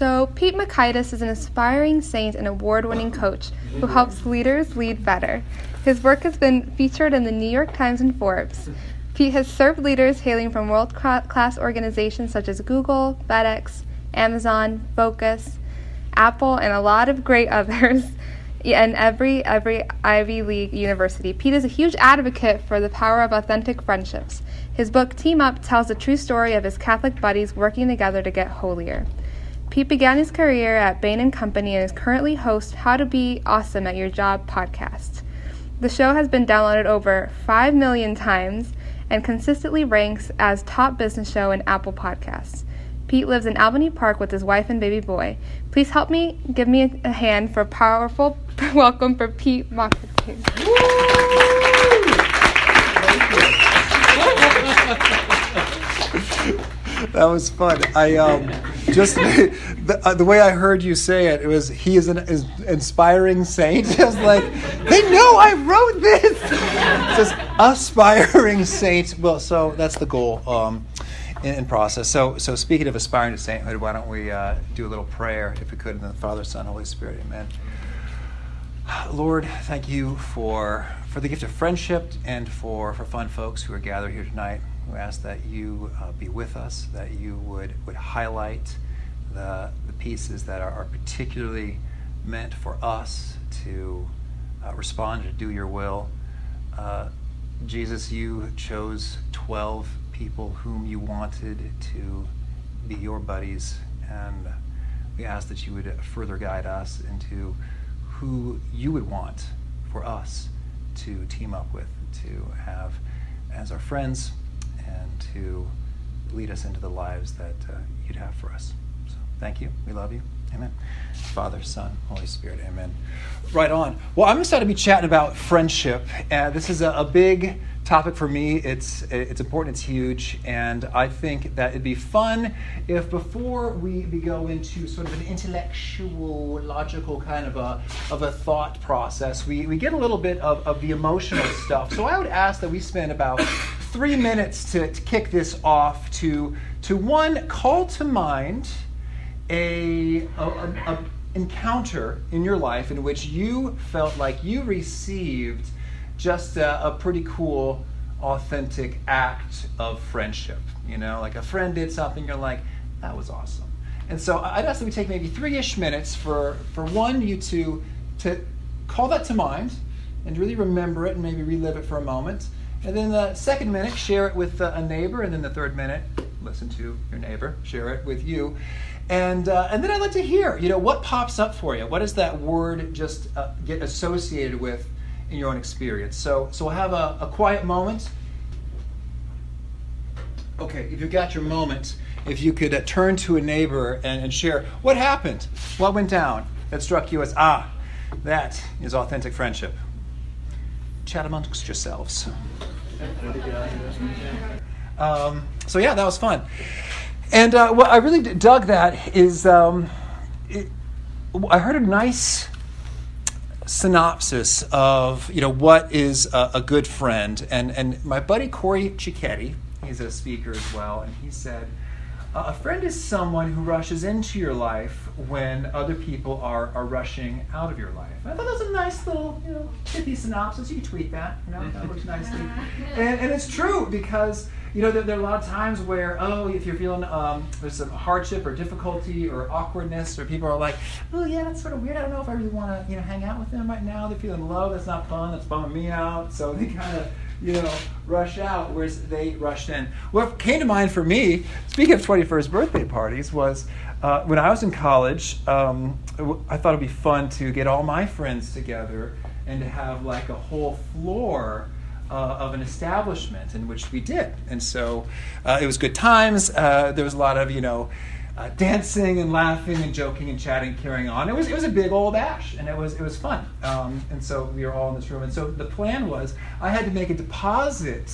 So, Pete Mockaitis is an aspiring saint and award winning coach who helps leaders lead better. His work has been featured in the New York Times and Forbes. Pete has served leaders hailing from world class organizations such as Google, FedEx, Amazon, Focus, Apple, and a lot of great others and every every Ivy League university. Pete is a huge advocate for the power of authentic friendships. His book Team Up tells the true story of his Catholic buddies working together to get holier. Pete began his career at Bain Company and is currently host How to Be Awesome at Your Job podcast. The show has been downloaded over 5 million times and consistently ranks as top business show in Apple Podcasts. Pete lives in Albany Park with his wife and baby boy. Please help me give me a hand for a powerful welcome for Pete Mockaitis. that was fun. I um, just the, uh, the, way I heard you say it, it was he is an is inspiring saint. I was like, they know I wrote this. It says aspiring saint. Well, so that's the goal. Um, in, in, process. So, so speaking of aspiring to sainthood, why don't we uh, do a little prayer, if we could, in the Father, Son, Holy Spirit. Amen. Lord, thank you for for the gift of friendship and for for fun folks who are gathered here tonight. We ask that you uh, be with us, that you would would highlight the the pieces that are, are particularly meant for us to uh, respond to do your will. Uh, Jesus, you chose twelve people whom you wanted to be your buddies. And we ask that you would further guide us into who you would want for us to team up with, to have as our friends, to lead us into the lives that uh, you'd have for us. So thank you. We love you. Amen. Father, Son, Holy Spirit. Amen. Right on. Well, I'm excited to be chatting about friendship. Uh, this is a, a big topic for me. It's it's important. It's huge, and I think that it'd be fun if before we, we go into sort of an intellectual, logical kind of a of a thought process, we, we get a little bit of, of the emotional stuff. So I would ask that we spend about three minutes to, to kick this off to to one call to mind a, encounter in your life in which you felt like you received just a, a pretty cool, authentic act of friendship. You know, like a friend did something, you're like, that was awesome. And so I'd ask that we take maybe three-ish minutes for, for one, you two, to call that to mind and really remember it and maybe relive it for a moment. And then the second minute, share it with a neighbor. And then the third minute, listen to your neighbor, share it with you. And, uh, and then I'd like to hear, you know, what pops up for you? What does that word just uh, get associated with in your own experience. So, so we'll have a, a quiet moment. Okay, if you've got your moment, if you could uh, turn to a neighbor and, and share what happened, what went down that struck you as, ah, that is authentic friendship. Chat amongst yourselves. Um, so, yeah, that was fun. And uh, what I really dug that is um, it, I heard a nice synopsis of you know what is a, a, good friend and and my buddy Corey Cicchetti he's a speaker as well and he said a friend is someone who rushes into your life when other people are, are rushing out of your life. I thought that was a nice little, you know, pithy synopsis. You can tweet that, you know, that looks nicely. And, and it's true because you know, there, there, are a lot of times where, oh, if you're feeling um, there's some hardship or difficulty or awkwardness, or people are like, oh, yeah, that's sort of weird. I don't know if I really want to, you know, hang out with them right now. They're feeling low. That's not fun. That's bumming me out. So they kind of, you know, rush out, whereas they rushed in. What came to mind for me, speaking of 21st birthday parties, was uh, when I was in college, um, I thought it'd be fun to get all my friends together and to have like a whole floor uh, of an establishment in which we did. And so uh, it was good times. Uh, there was a lot of, you know, uh, dancing and laughing and joking and chatting, carrying on. It was, it was a big old ash, and it was, it was fun. Um, and so we were all in this room. And so the plan was I had to make a deposit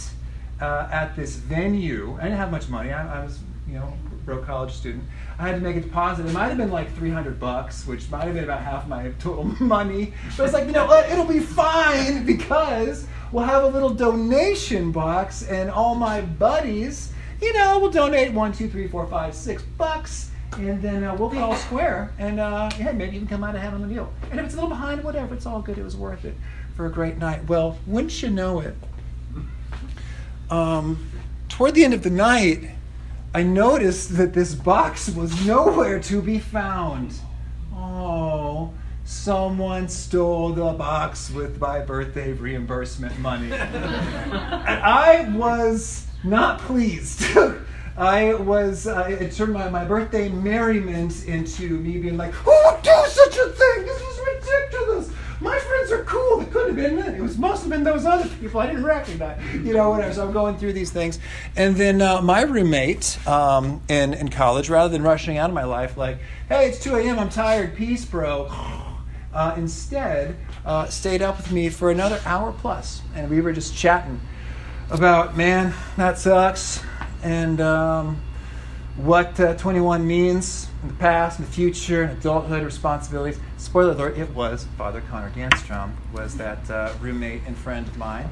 uh, at this venue. I didn't have much money. I, I was, you know, broke college student. I had to make a deposit. It might have been like 300 bucks, which might have been about half my total money. But it's like, you know what? It'll be fine because we'll have a little donation box, and all my buddies, you know, we'll donate one, two, three, four, five, six bucks. and then uh, we'll be all square, and uh, yeah, maybe even come out ahead on the deal. And if it's a little behind, whatever, it's all good. It was worth it for a great night. Well, wouldn't you know it? Um, toward the end of the night, I noticed that this box was nowhere to be found. Oh, someone stole the box with my birthday reimbursement money. and I was not pleased. I was, uh, it turned my, my birthday merriment into me being like, who would do such a thing? This is ridiculous. My friends are cool. It could have been. It was must have been those other people I didn't recognize. You know, whatever. So I'm going through these things. And then uh, my roommate um, in, in college, rather than rushing out of my life like, hey, it's 2 a.m., I'm tired, peace, bro. Uh, instead, uh, stayed up with me for another hour plus, and we were just chatting about, man, that sucks and um, what uh, 21 means in the past and the future and adulthood responsibilities. Spoiler alert, it was Father Connor Danstrom was that uh, roommate and friend of mine.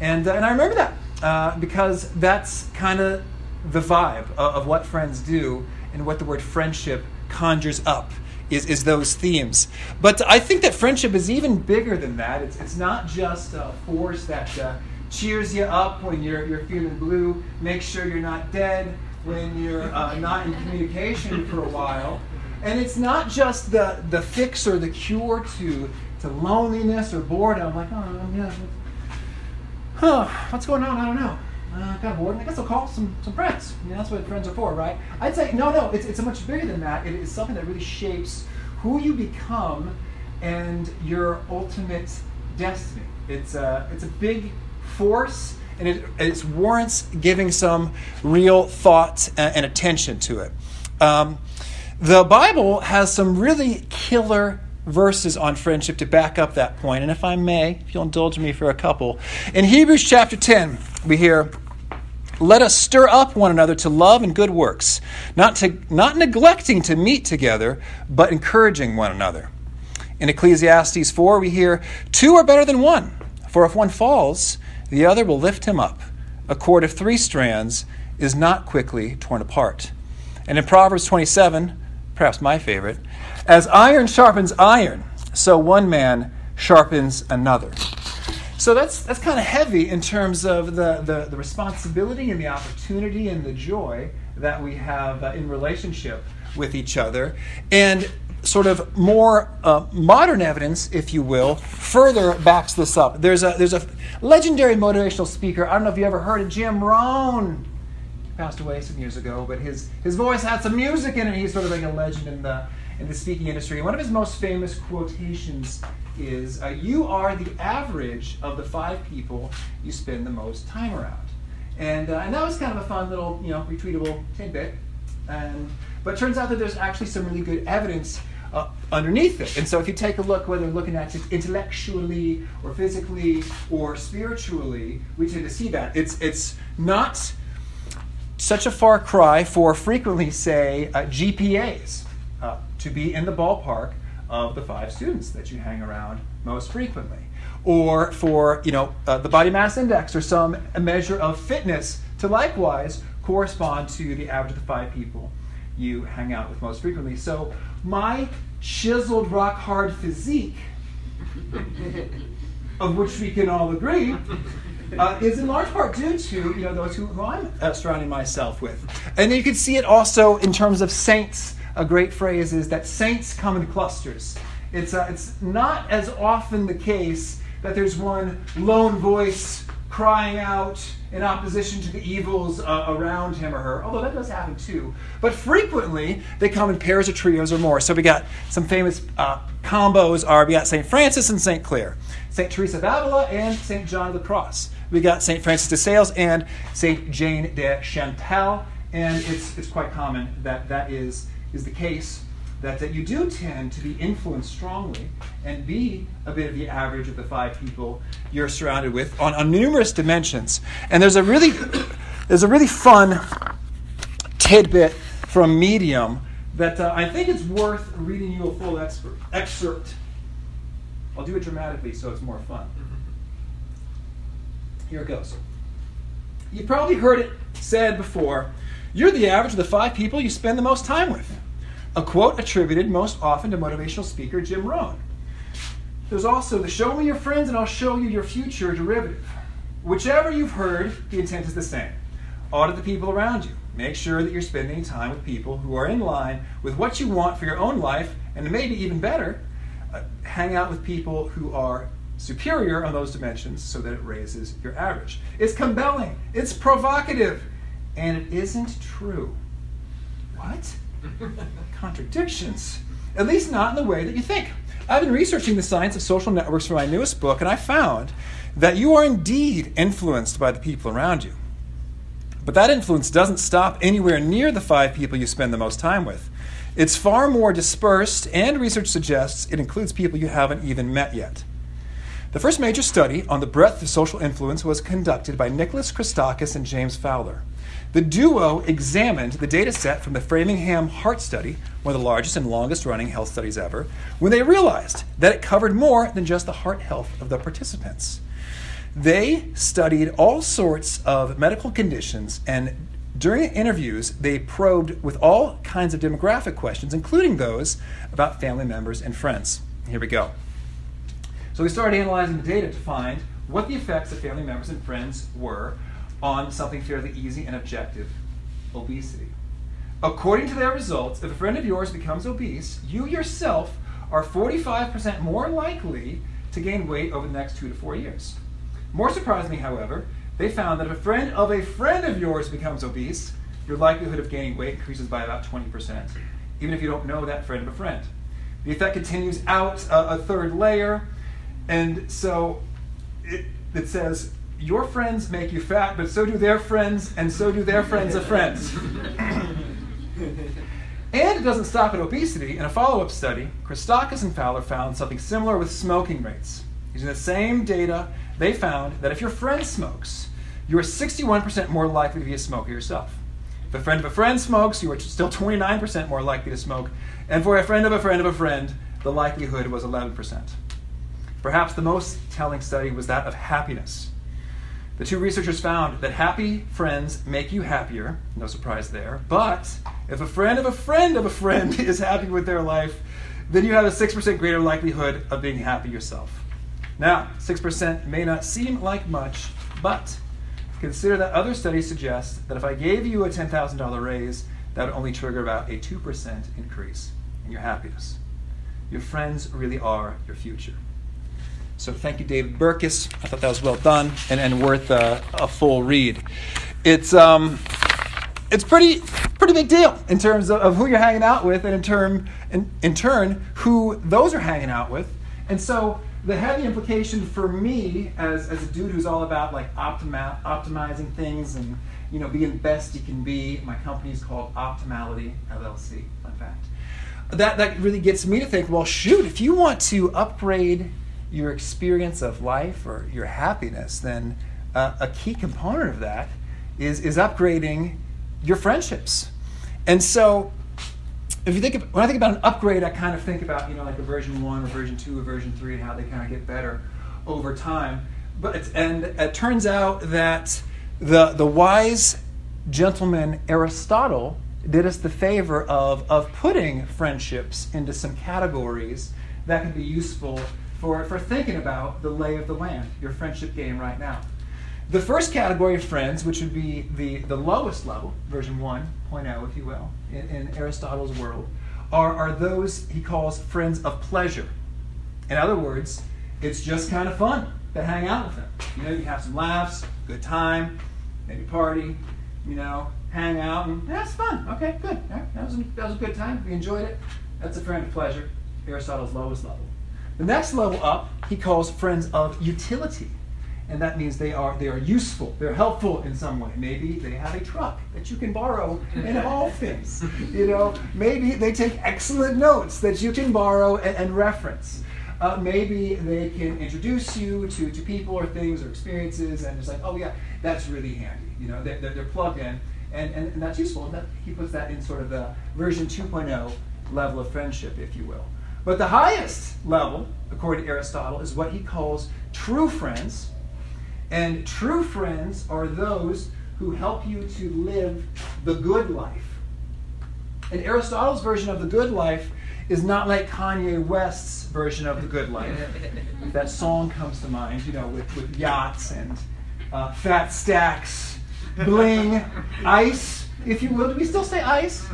And, uh, and I remember that uh, because that's kind of the vibe of, of what friends do and what the word friendship conjures up is, is those themes. But I think that friendship is even bigger than that. It's, it's not just a force that uh, cheers you up when you're, you're feeling blue, makes sure you're not dead when you're uh, not in communication for a while. And it's not just the, the fix or the cure to, to loneliness or boredom. I'm Like, oh, yeah, huh, what's going on? I don't know. Uh, kind of bored. I guess I'll call some, some friends. You know, that's what friends are for, right? I'd say, no, no, it's, it's much bigger than that. It is something that really shapes who you become and your ultimate destiny. It's a, it's a big force, and it, it warrants giving some real thought and attention to it. Um, the Bible has some really killer verses on friendship to back up that point. And if I may, if you'll indulge me for a couple. In Hebrews chapter 10, we hear, Let us stir up one another to love and good works, not, to, not neglecting to meet together, but encouraging one another. In Ecclesiastes 4, we hear, Two are better than one, for if one falls, the other will lift him up. A cord of three strands is not quickly torn apart. And in Proverbs 27, perhaps my favorite, as iron sharpens iron, so one man sharpens another. So that's, that's kind of heavy in terms of the, the, the, responsibility and the opportunity and the joy that we have uh, in relationship with each other. And sort of more uh, modern evidence, if you will, further backs this up. There's a, there's a legendary motivational speaker. I don't know if you ever heard of Jim Rohn. He passed away some years ago, but his, his voice had some music in it. He's sort of like a legend in the, in the speaking industry. One of his most famous quotations is uh, You are the average of the five people you spend the most time around. And, uh, and that was kind of a fun little, you know, retweetable tidbit. And, but it turns out that there's actually some really good evidence uh, underneath it. And so if you take a look, whether looking at it intellectually or physically or spiritually, we tend to see that. It's, it's not such a far cry for frequently, say, uh, GPAs uh, to be in the ballpark of the five students that you hang around most frequently. Or for you know uh, the body mass index or some measure of fitness to likewise correspond to the average of the five people you hang out with most frequently. So my chiseled rock hard physique, of which we can all agree, uh, is in large part due to you know those who, who I'm uh, surrounding myself with, and you can see it also in terms of saints. A great phrase is that saints come in clusters. It's uh, it's not as often the case that there's one lone voice crying out in opposition to the evils uh, around him or her, although that does happen too. But frequently, they come in pairs or trios or more. So we got some famous uh, combos are we got St. Francis and St. Clare, St. Teresa of Avila and St. John of the Cross. We got St. Francis de Sales and St. Jane de Chantal, and it's, it's quite common that that is, is the case that, you do tend to be influenced strongly and be a bit of the average of the five people you're surrounded with on, on numerous dimensions. And there's a really there's a really fun tidbit from Medium that uh, I think it's worth reading you a full expert, excerpt. I'll do it dramatically so it's more fun. Here it goes. You've probably heard it said before you're the average of the five people you spend the most time with. A quote attributed most often to motivational speaker Jim Rohn. There's also the show me your friends and I'll show you your future derivative. Whichever you've heard, the intent is the same. Audit the people around you. Make sure that you're spending time with people who are in line with what you want for your own life, and maybe even better, uh, hang out with people who are superior on those dimensions so that it raises your average. It's compelling, it's provocative, and it isn't true. What? Contradictions. At least not in the way that you think. I've been researching the science of social networks for my newest book, and I found that you are indeed influenced by the people around you. But that influence doesn't stop anywhere near the five people you spend the most time with. It's far more dispersed, and research suggests it includes people you haven't even met yet. The first major study on the breadth of social influence was conducted by Nicholas Christakis and James Fowler. The duo examined the data set from the Framingham Heart Study, one of the largest and longest running health studies ever, when they realized that it covered more than just the heart health of the participants. They studied all sorts of medical conditions and during interviews, they probed with all kinds of demographic questions, including those about family members and friends. Here we go. So we started analyzing the data to find what the effects of family members and friends were on something fairly easy and objective obesity. According to their results, if a friend of yours becomes obese, you yourself are 45% more likely to gain weight over the next two to four years. More surprisingly, however, they found that if a friend of a friend of yours becomes obese, your likelihood of gaining weight increases by about 20%, even if you don't know that friend of a friend. The effect continues out a, a third layer, and so it, it says, Your friends make you fat, but so do their friends, and so do their friends of friends. And it doesn't stop at obesity. In a follow up study, Christakis and Fowler found something similar with smoking rates. Using the same data, they found that if your friend smokes, you are 61% more likely to be a smoker yourself. If a friend of a friend smokes, you are still 29% more likely to smoke. And for a friend of a friend of a friend, the likelihood was 11%. Perhaps the most telling study was that of happiness. The two researchers found that happy friends make you happier, no surprise there, but if a friend of a friend of a friend is happy with their life, then you have a 6% greater likelihood of being happy yourself. Now, 6% may not seem like much, but consider that other studies suggest that if I gave you a $10,000 raise, that would only trigger about a 2% increase in your happiness. Your friends really are your future. So thank you, David Burkus. I thought that was well done and, and worth a, a full read. It's, um, it's pretty, pretty big deal in terms of, of who you're hanging out with and in, term, in, in turn, who those are hanging out with. And so the heavy implication for me as, as a dude who's all about like optima- optimizing things and you know being the best you can be, my company is called Optimality LLC. Fun fact. That that really gets me to think. Well, shoot, if you want to upgrade your experience of life or your happiness, then uh, a key component of that is, is upgrading your friendships. And so, if you think of, when I think about an upgrade, I kind of think about you know like a version one or version two or version three and how they kind of get better over time. But and it turns out that the the wise gentleman Aristotle did us the favor of of putting friendships into some categories that can be useful for, for thinking about the lay of the land, your friendship game right now. The first category of friends, which would be the, the lowest level, version 1.0, if you will, in, in Aristotle's world, are, are those he calls friends of pleasure. In other words, it's just kind of fun to hang out with them. You know, you have some laughs, good time, maybe party, you know, hang out, and that's fun. Okay, good. That, was a, that was a good time. We enjoyed it. That's a friend of pleasure, Aristotle's lowest level. The next level up, he calls friends of utility. And that means they are, they are useful, they're helpful in some way. Maybe they have a truck that you can borrow and all things. You know, maybe they take excellent notes that you can borrow and, and reference. Uh, maybe they can introduce you to, to people or things or experiences, and it's like, oh yeah, that's really handy. You know, they're, they're, plugged in, and, and, and that's useful. That, he puts that in sort of the version 2.0 level of friendship, if you will. But the highest level, according to Aristotle, is what he calls true friends. And true friends are those who help you to live the good life. And Aristotle's version of the good life is not like Kanye West's version of the good life. that song comes to mind, you know, with, with yachts and uh, fat stacks, bling, ice, if you will. Do we still say ice?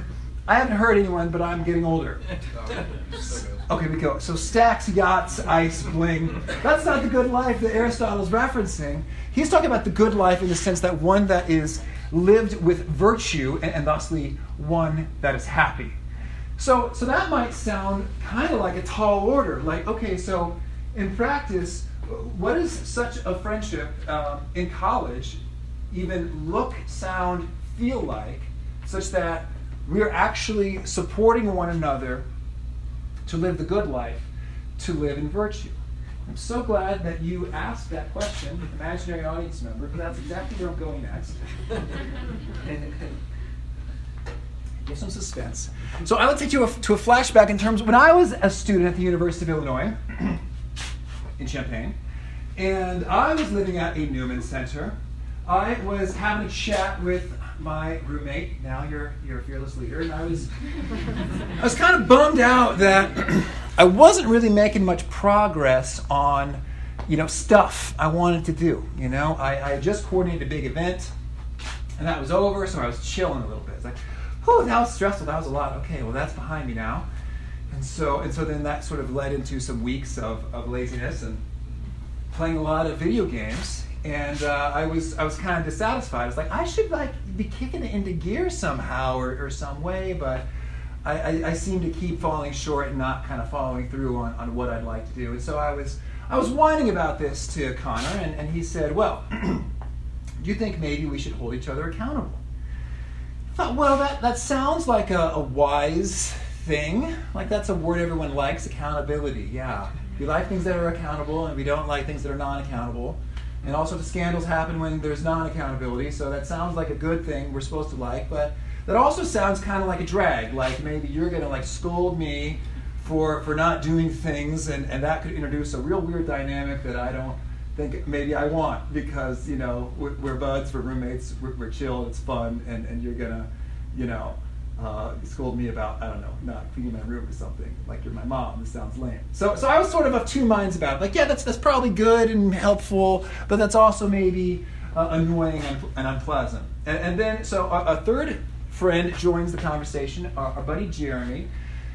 I haven't heard anyone, but I'm getting older. Okay, we go. So stacks, yachts, ice, bling. That's not the good life that Aristotle's referencing. He's talking about the good life in the sense that one that is lived with virtue and, and thusly one that is happy. So, so that might sound kind of like a tall order. Like, okay, so in practice, what does such a friendship um, in college even look, sound, feel like, such that we're actually supporting one another to live the good life, to live in virtue? I'm so glad that you asked that question, imaginary audience member, because that's exactly where I'm going next. Give some suspense. So I will take you to a flashback in terms when I was a student at the University of Illinois in Champaign, and I was living at a Newman Center. I was having a chat with my roommate, now you're, you're fearless leader, and I was, I was kind of bummed out that I wasn't really making much progress on, you know, stuff I wanted to do. You know, I, I just coordinated a big event, and that was over, so I was chilling a little bit. It's like, oh, that was stressful. That was a lot. Okay, well, that's behind me now. And so, and so then that sort of led into some weeks of, of laziness and playing a lot of video games. And uh, I was I was kind of dissatisfied. I was like, I should like be kicking it into gear somehow or, or some way, but I, I, I seem to keep falling short and not kind of following through on, on what I'd like to do. And so I was I was whining about this to Connor, and, and he said, Well, do you think maybe we should hold each other accountable? I thought, well, that, that sounds like a, a wise thing. Like that's a word everyone likes accountability. Yeah. We like things that are accountable, and we don't like things that are non accountable. And also, the scandals happen when there's non accountability, so that sounds like a good thing we're supposed to like, but that also sounds kind of like a drag. Like maybe you're going to like scold me for, for not doing things, and, and that could introduce a real weird dynamic that I don't think maybe I want because you know we're, we're buds, we're roommates, we're, we're, chill, it's fun, and, and you're gonna, you know, uh, scold me about I don't know not cleaning my room or something like you're my mom. This sounds lame. So so I was sort of of two minds about it. like yeah that's that's probably good and helpful, but that's also maybe uh, annoying and, and unpleasant. And, and, then so a, a, third friend joins the conversation, our, our buddy Jeremy.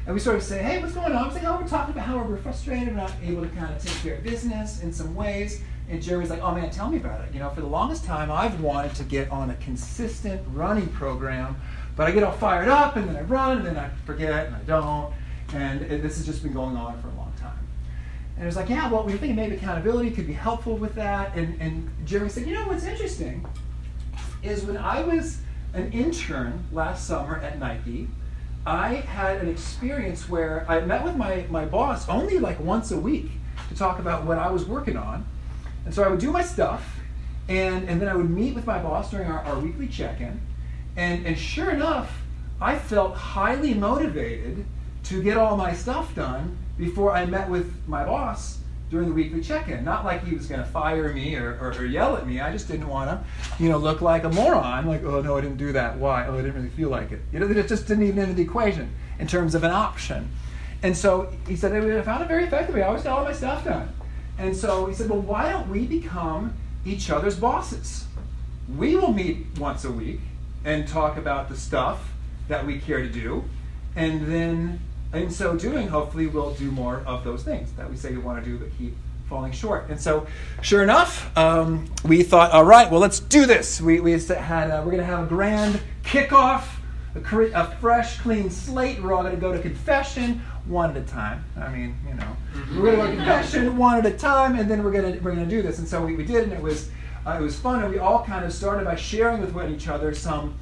And we sort of say, hey, what's going on? Like, oh, we're talking about how we're frustrated, we're not able to kind of take care of business in some ways. And Jeremy's like, oh man, tell me about it. You know, for the longest time, I've wanted to get on a consistent running program, but I get all fired up and then I run and then I forget and I don't. And it, this has just been going on for a long time. And it was like, yeah, well, we are thinking maybe accountability could be helpful with that. And, and Jeremy said, you know, what's interesting is when I was an intern last summer at Nike, I had an experience where I met with my, my boss only like once a week to talk about what I was working on. And so I would do my stuff, and, and then I would meet with my boss during our, our weekly check in. And, and sure enough, I felt highly motivated to get all my stuff done before I met with my boss during the weekly check-in. Not like he was going to fire me or, or, or, yell at me. I just didn't want to, you know, look like a moron. Like, oh no, I didn't do that. Why? Oh, I didn't really feel like it. You know, it just didn't even enter the equation in terms of an option. And so he said, I found it very effective. I always got all my stuff done. And so he said, well, why don't we become each other's bosses? We will meet once a week and talk about the stuff that we care to do, and then in so doing, hopefully, we'll do more of those things that we say we want to do but keep falling short. And so, sure enough, um, we thought, all right, well, let's do this. We, we had, uh, we're going to have a grand kickoff, a, a, fresh, clean slate. We're all going to go to confession one at a time. I mean, you know, mm-hmm. we're going to go to confession one at a time, and then we're going to we're going to do this. And so we, we did, and it was uh, it was fun. And we all kind of started by sharing with each other some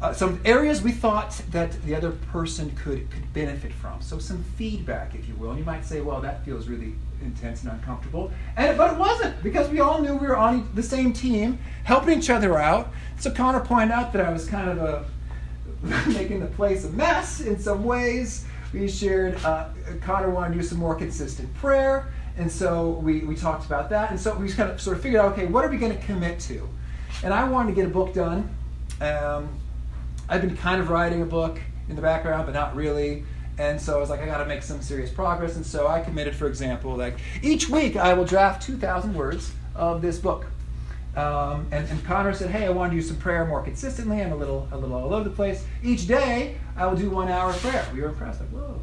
uh, some areas we thought that the other person could, could benefit from. So some feedback, if you will. And you might say, well, that feels really intense and uncomfortable. And, but it wasn't, because we all knew we were on the same team, helping each other out. So Connor pointed out that I was kind of a, making the place a mess in some ways. We shared, uh, Connor wanted to do some more consistent prayer. And so we, we talked about that. And so we just kind of sort of figured out, okay, what are we going to commit to? And I wanted to get a book done. Um, I've been kind of writing a book, in the background, but not really. And so I was like, I got to make some serious progress. And so I committed, for example, like each week I will draft 2,000 words of this book. Um, and, and Connor said, "Hey, I want to do some prayer more consistently. I'm a little, a little all over the place. Each day, I will do one hour of prayer." We were impressed. Like, whoa,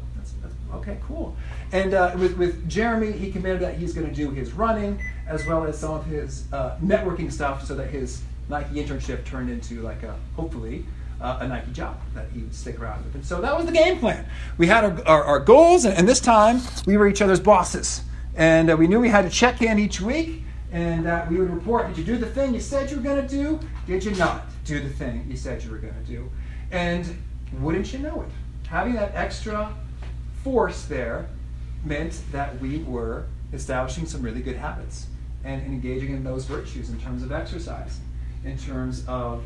okay, cool. And uh, with with Jeremy, he committed that he's going to do his running as well as some of his uh, networking stuff, so that his Nike internship turned into like a hopefully uh, a Nike job that he would stick around with. And so that was the game plan. We had our, our, our goals, and, and, this time we were each other's bosses. And uh, we knew we had to check in each week, and uh, we would report did you do the thing you said you were going to do? Did you not do the thing you said you were going to do? And wouldn't you know it? Having that extra force there meant that we were establishing some really good habits and, engaging in those virtues in terms of exercise, in terms of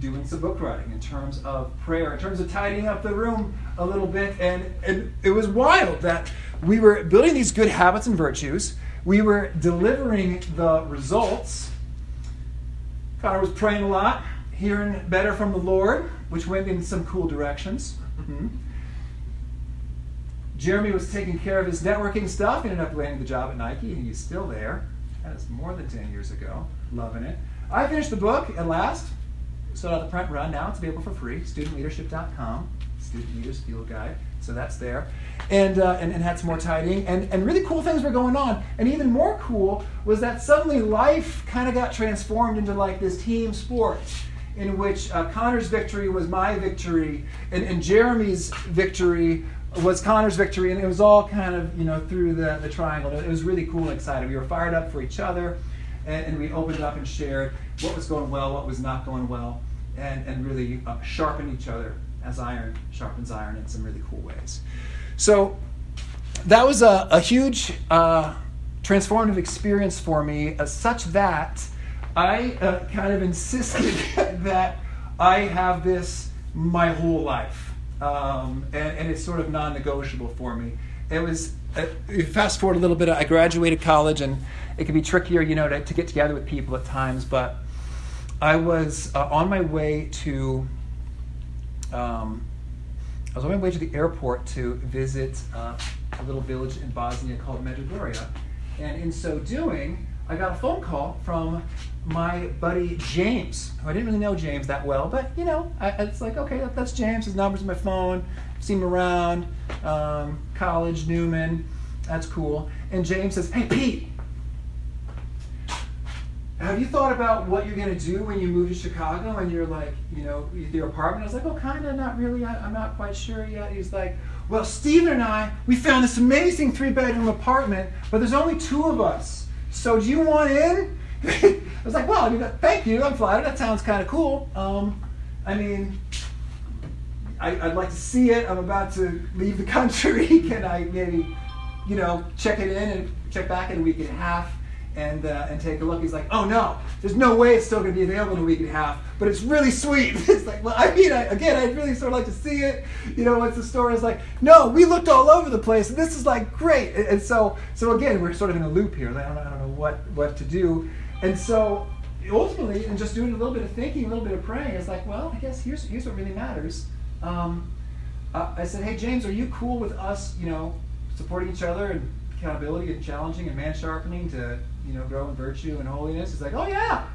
doing some book writing, in terms of prayer, in terms of tidying up the room a little bit. And, and it was wild that we were building these good habits and virtues. We were delivering the results. Connor was praying a lot, hearing better from the Lord, which went in some cool directions. Mm-hmm. Jeremy was taking care of his networking stuff, ended up landing the job at Nike, and he's still there. That is more than 10 years ago. Loving it. I finished the book at last sold out the print run. Now it's available for free. StudentLeadership.com, Student Leaders Field Guide. So that's there. And, uh, and, and had some more tidying. And, and really cool things were going on. And even more cool was that suddenly life kind of got transformed into like this team sport in which uh, Connor's victory was my victory and, and Jeremy's victory was Connor's victory, and it was all kind of you know through the, the triangle. It was really cool and exciting. We were fired up for each other, and, and we opened up and shared what was going well, what was not going well, and, and really uh, sharpen each other as iron sharpens iron in some really cool ways. So that was a, a huge uh, transformative experience for me, uh, such that I uh, kind of insisted that I have this my whole life. Um, and, and, it's sort of non negotiable for me. It was, uh, fast forward a little bit, I graduated college and it can be trickier, you know, to, to get together with people at times. But I was uh, on my way to, um, I was on my way to the airport to visit uh, a little village in Bosnia called Medjugorje, and in so doing, I got a phone call from my buddy James. I didn't really know James that well, but you know, I, it's like okay, that's James. His number's in my phone. I've seen him around, um, college, Newman. That's cool. And James says, "Hey, Pete." have you thought about what you're going to do when you move to Chicago and you're like, you know, your apartment? I was like, oh, kind of, not really. I, am not quite sure yet. He's like, well, Steven and I, we found this amazing three bedroom apartment, but there's only two of us. So do you want in? I was like, well, thank you. I'm flattered. That sounds kind of cool. Um, I mean, I, would like to see it. I'm about to leave the country. Can I maybe, you know, check it in and check back in a week and a half? and, uh, and take a look. He's like, oh no, there's no way it's still going to be available in a week and a half, but it's really sweet. it's like, well, I mean, I, again, I'd really sort of like to see it. You know, once the store is like, no, we looked all over the place, and this is like great. And, and so, so again, we're sort of in a loop here. I don't, I don't know what, what to do. And so ultimately, and just doing a little bit of thinking, a little bit of praying, it's like, well, I guess here's, here's what really matters. Um, uh, I said, hey, James, are you cool with us, you know, supporting each other and accountability and challenging and man sharpening to you know, grow in virtue and holiness. He's like, oh yeah.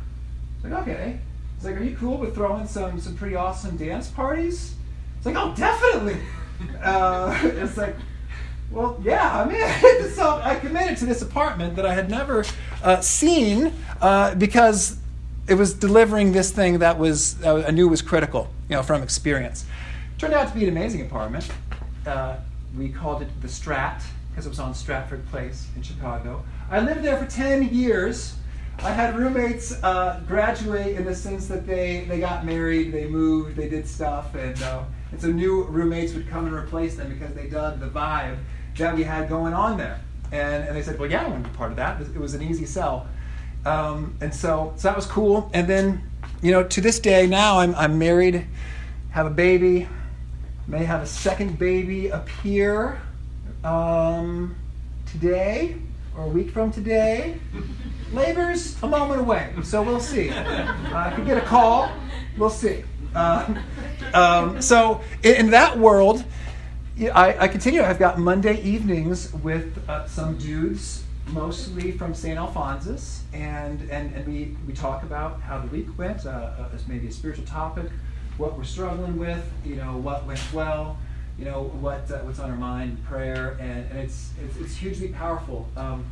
It's like, okay. He's like, are you cool with throwing some some pretty awesome dance parties? It's like, oh, definitely. Uh, it's like, well, yeah, I'm in. so I committed to this apartment that I had never uh, seen uh, because it was delivering this thing that was uh, I knew was critical, you know, from experience. Turned out to be an amazing apartment. Uh, we called it the Strat because it was on Stratford Place in Chicago. I lived there for 10 years. I had roommates uh, graduate in the sense that they, they got married, they moved, they did stuff, and, uh, and so new roommates would come and replace them because they dug the vibe that we had going on there. And, and they said, well, yeah, I want to be part of that. It was an easy sell. Um, and so, so that was cool. And then, you know, to this day now, I'm, I'm married, have a baby, may have a second baby appear um, today or a week from today. Labor's a moment away, so we'll see. Uh, I could get a call. We'll see. Uh, um, so in, in, that world, I, I, continue. I've got Monday evenings with uh, some dudes, mostly from St. Alphonsus, and, and, and we, we talk about how the week went, uh, uh, as maybe a spiritual topic, what we're struggling with, you know, what went well, you know, what, uh, what's on our mind, prayer, and, and it's, it's, it's hugely powerful. Um,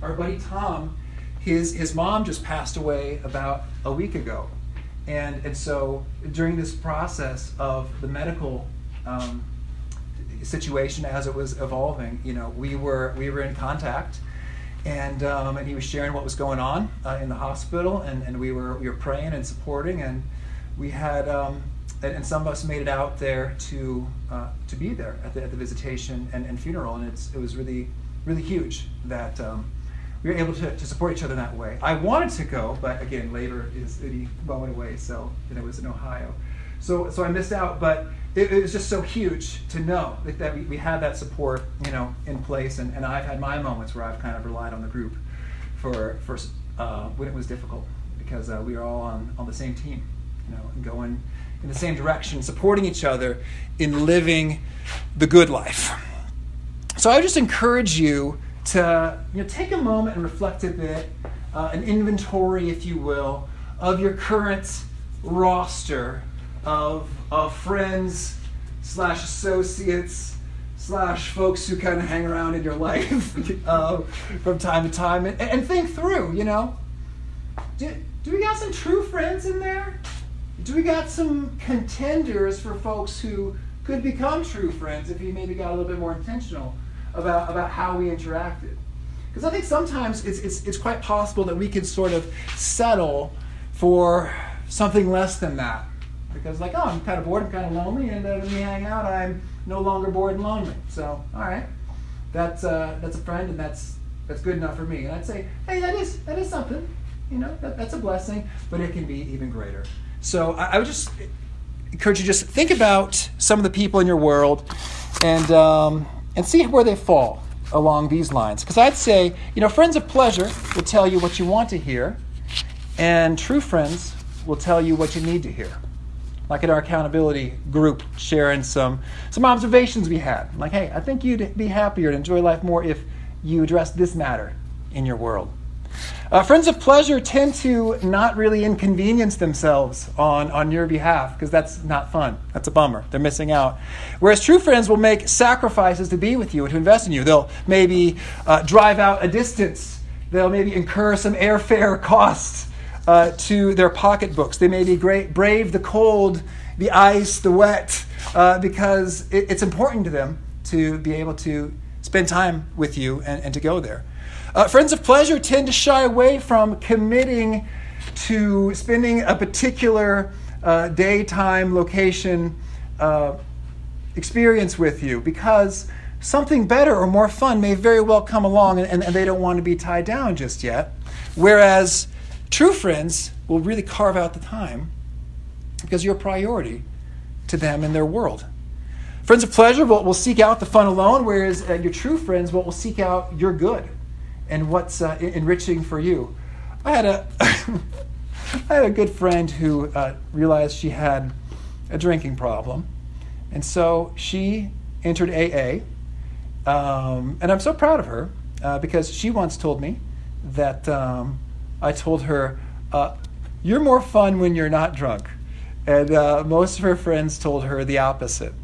our buddy Tom, his, his mom just passed away about a week ago. And, and so during this process of the medical um, situation as it was evolving, you know, we were, we were in contact and, um, and he was sharing what was going on uh, in the hospital and, and we, were, we were praying and supporting and we had, um, and, and, some of us made it out there to, uh, to be there at the, at the visitation and, and funeral and it's, it was really, really huge that um, we were able to, to support each other that way. I wanted to go, but again, labor is any moment away, so and it was in Ohio. So, so I missed out, but it, it was just so huge to know that, that we, we had that support, you know, in place. And, and I've had my moments where I've kind of relied on the group for, for uh, when it was difficult because uh, we are all on, on the same team, you know, and going in the same direction, supporting each other in living the good life. So I just encourage you to you know, take a moment and reflect a bit, uh, an inventory, if you will, of your current roster of, of friends slash associates slash folks who kind of hang around in your life uh, from time to time and, and think through, you know, do, do we got some true friends in there? Do we got some contenders for folks who could become true friends if you maybe got a little bit more intentional about, about how we interacted. Because I think sometimes it's, it's, it's quite possible that we can sort of settle for something less than that. Because, like, oh, I'm kind of bored, I'm kind of lonely, and uh, when we hang out, I'm no longer bored and lonely. So, all right, that's, uh, that's a friend, and that's, that's good enough for me. And I'd say, hey, that is, that is something. You know, that, that's a blessing, but it can be even greater. So I, I would just encourage you just think about some of the people in your world and um, and see where they fall along these lines. Because I'd say, you know, friends of pleasure will tell you what you want to hear, and true friends will tell you what you need to hear. Like at our accountability group, sharing some, some observations we had. Like, hey, I think you'd be happier and enjoy life more if you addressed this matter in your world. Uh, friends of pleasure tend to not really inconvenience themselves on, on your behalf because that's not fun. That's a bummer. They're missing out. Whereas true friends will make sacrifices to be with you and to invest in you. They'll maybe uh, drive out a distance, they'll maybe incur some airfare costs uh, to their pocketbooks. They may be great, brave the cold, the ice, the wet, uh, because it, it's important to them to be able to spend time with you and, and to go there. Uh, friends of pleasure tend to shy away from committing to spending a particular uh, daytime location uh, experience with you because something better or more fun may very well come along and, and they don't want to be tied down just yet. Whereas true friends will really carve out the time because you're a priority to them in their world. Friends of pleasure will, will seek out the fun alone, whereas uh, your true friends will, will seek out your good and what's uh, enriching for you. I had a I had a good friend who uh, realized she had a drinking problem, and so she entered AA. Um, and I'm so proud of her uh, because she once told me that um, I told her, uh, "You're more fun when you're not drunk," and uh, most of her friends told her the opposite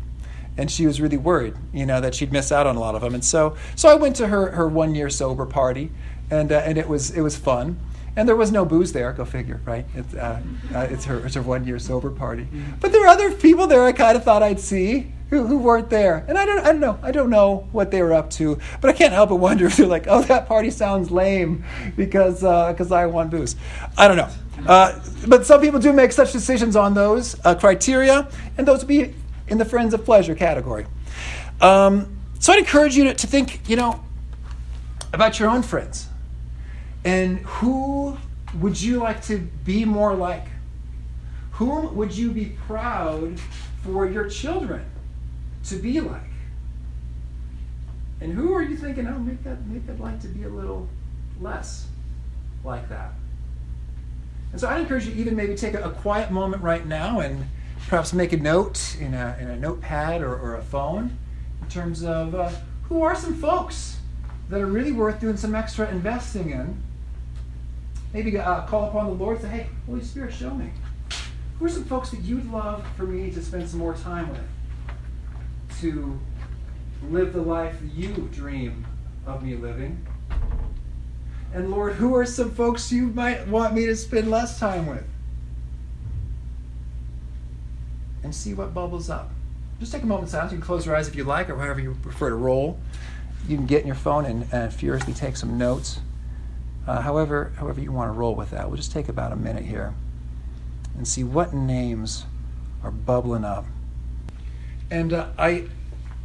and she was really worried, you know, that she'd miss out on a lot of them. And so, so I went to her her one year sober party, and uh, and it was it was fun. And there was no booze there. Go figure, right? It's, uh, uh, it's her it's her one year sober party. But there were other people there I kind of thought I'd see who, who weren't there, and I don't I don't know I don't know what they were up to. But I can't help but wonder if they're like, oh, that party sounds lame because because uh, I want booze. I don't know. Uh, but some people do make such decisions on those uh, criteria, and those would be in the friends of pleasure category. Um, so I'd encourage you to, to think, you know, about your own friends. And who would you like to be more like? Whom would you be proud for your children to be like? And who are you thinking, oh, maybe I'd, maybe I'd like to be a little less like that? And so I'd encourage you even maybe take a, a quiet moment right now and perhaps make a note in a, in a notepad or, or a phone in terms of uh, who are some folks that are really worth doing some extra investing in. Maybe uh, call upon the Lord and say, hey, Holy Spirit, show me. Who are some folks that you'd love for me to spend some more time with? To live the life you dream of me living? And Lord, who are some folks you might want me to spend less time with? And see what bubbles up. Just take a moment silence. You can close your eyes if you like, or however you prefer to roll. You can get in your phone and, and furiously take some notes. Uh, however, however you want to roll with that. We'll just take about a minute here and see what names are bubbling up. And uh, I,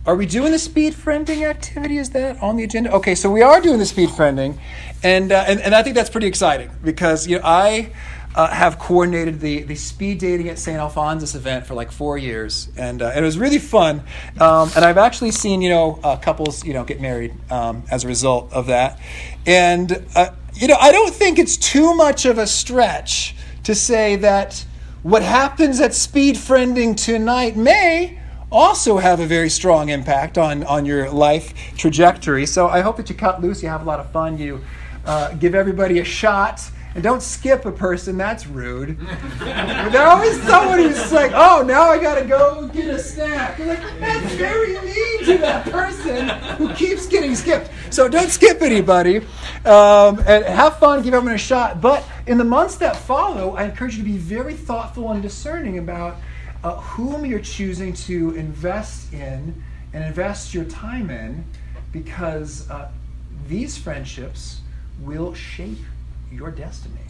are we doing the speed friending activity? Is that on the agenda? Okay, so we are doing the speed friending, and uh, and, and I think that's pretty exciting because you know I. Uh, have coordinated the, the speed dating at St. Alphonsus event for like four years, and, uh, and it was really fun. Um, and I've actually seen you know uh, couples you know get married um, as a result of that. And uh, you know I don't think it's too much of a stretch to say that what happens at speed friending tonight may also have a very strong impact on, on your life trajectory. So I hope that you cut loose, you have a lot of fun, you uh, give everybody a shot. And don't skip a person, that's rude. There's always someone who's like, oh, now I gotta go get a snack. Like, that's very mean to that person who keeps getting skipped. So don't skip anybody. Um, and have fun, give everyone a shot. But in the months that follow, I encourage you to be very thoughtful and discerning about uh, whom you're choosing to invest in and invest your time in because uh, these friendships will shape your destiny.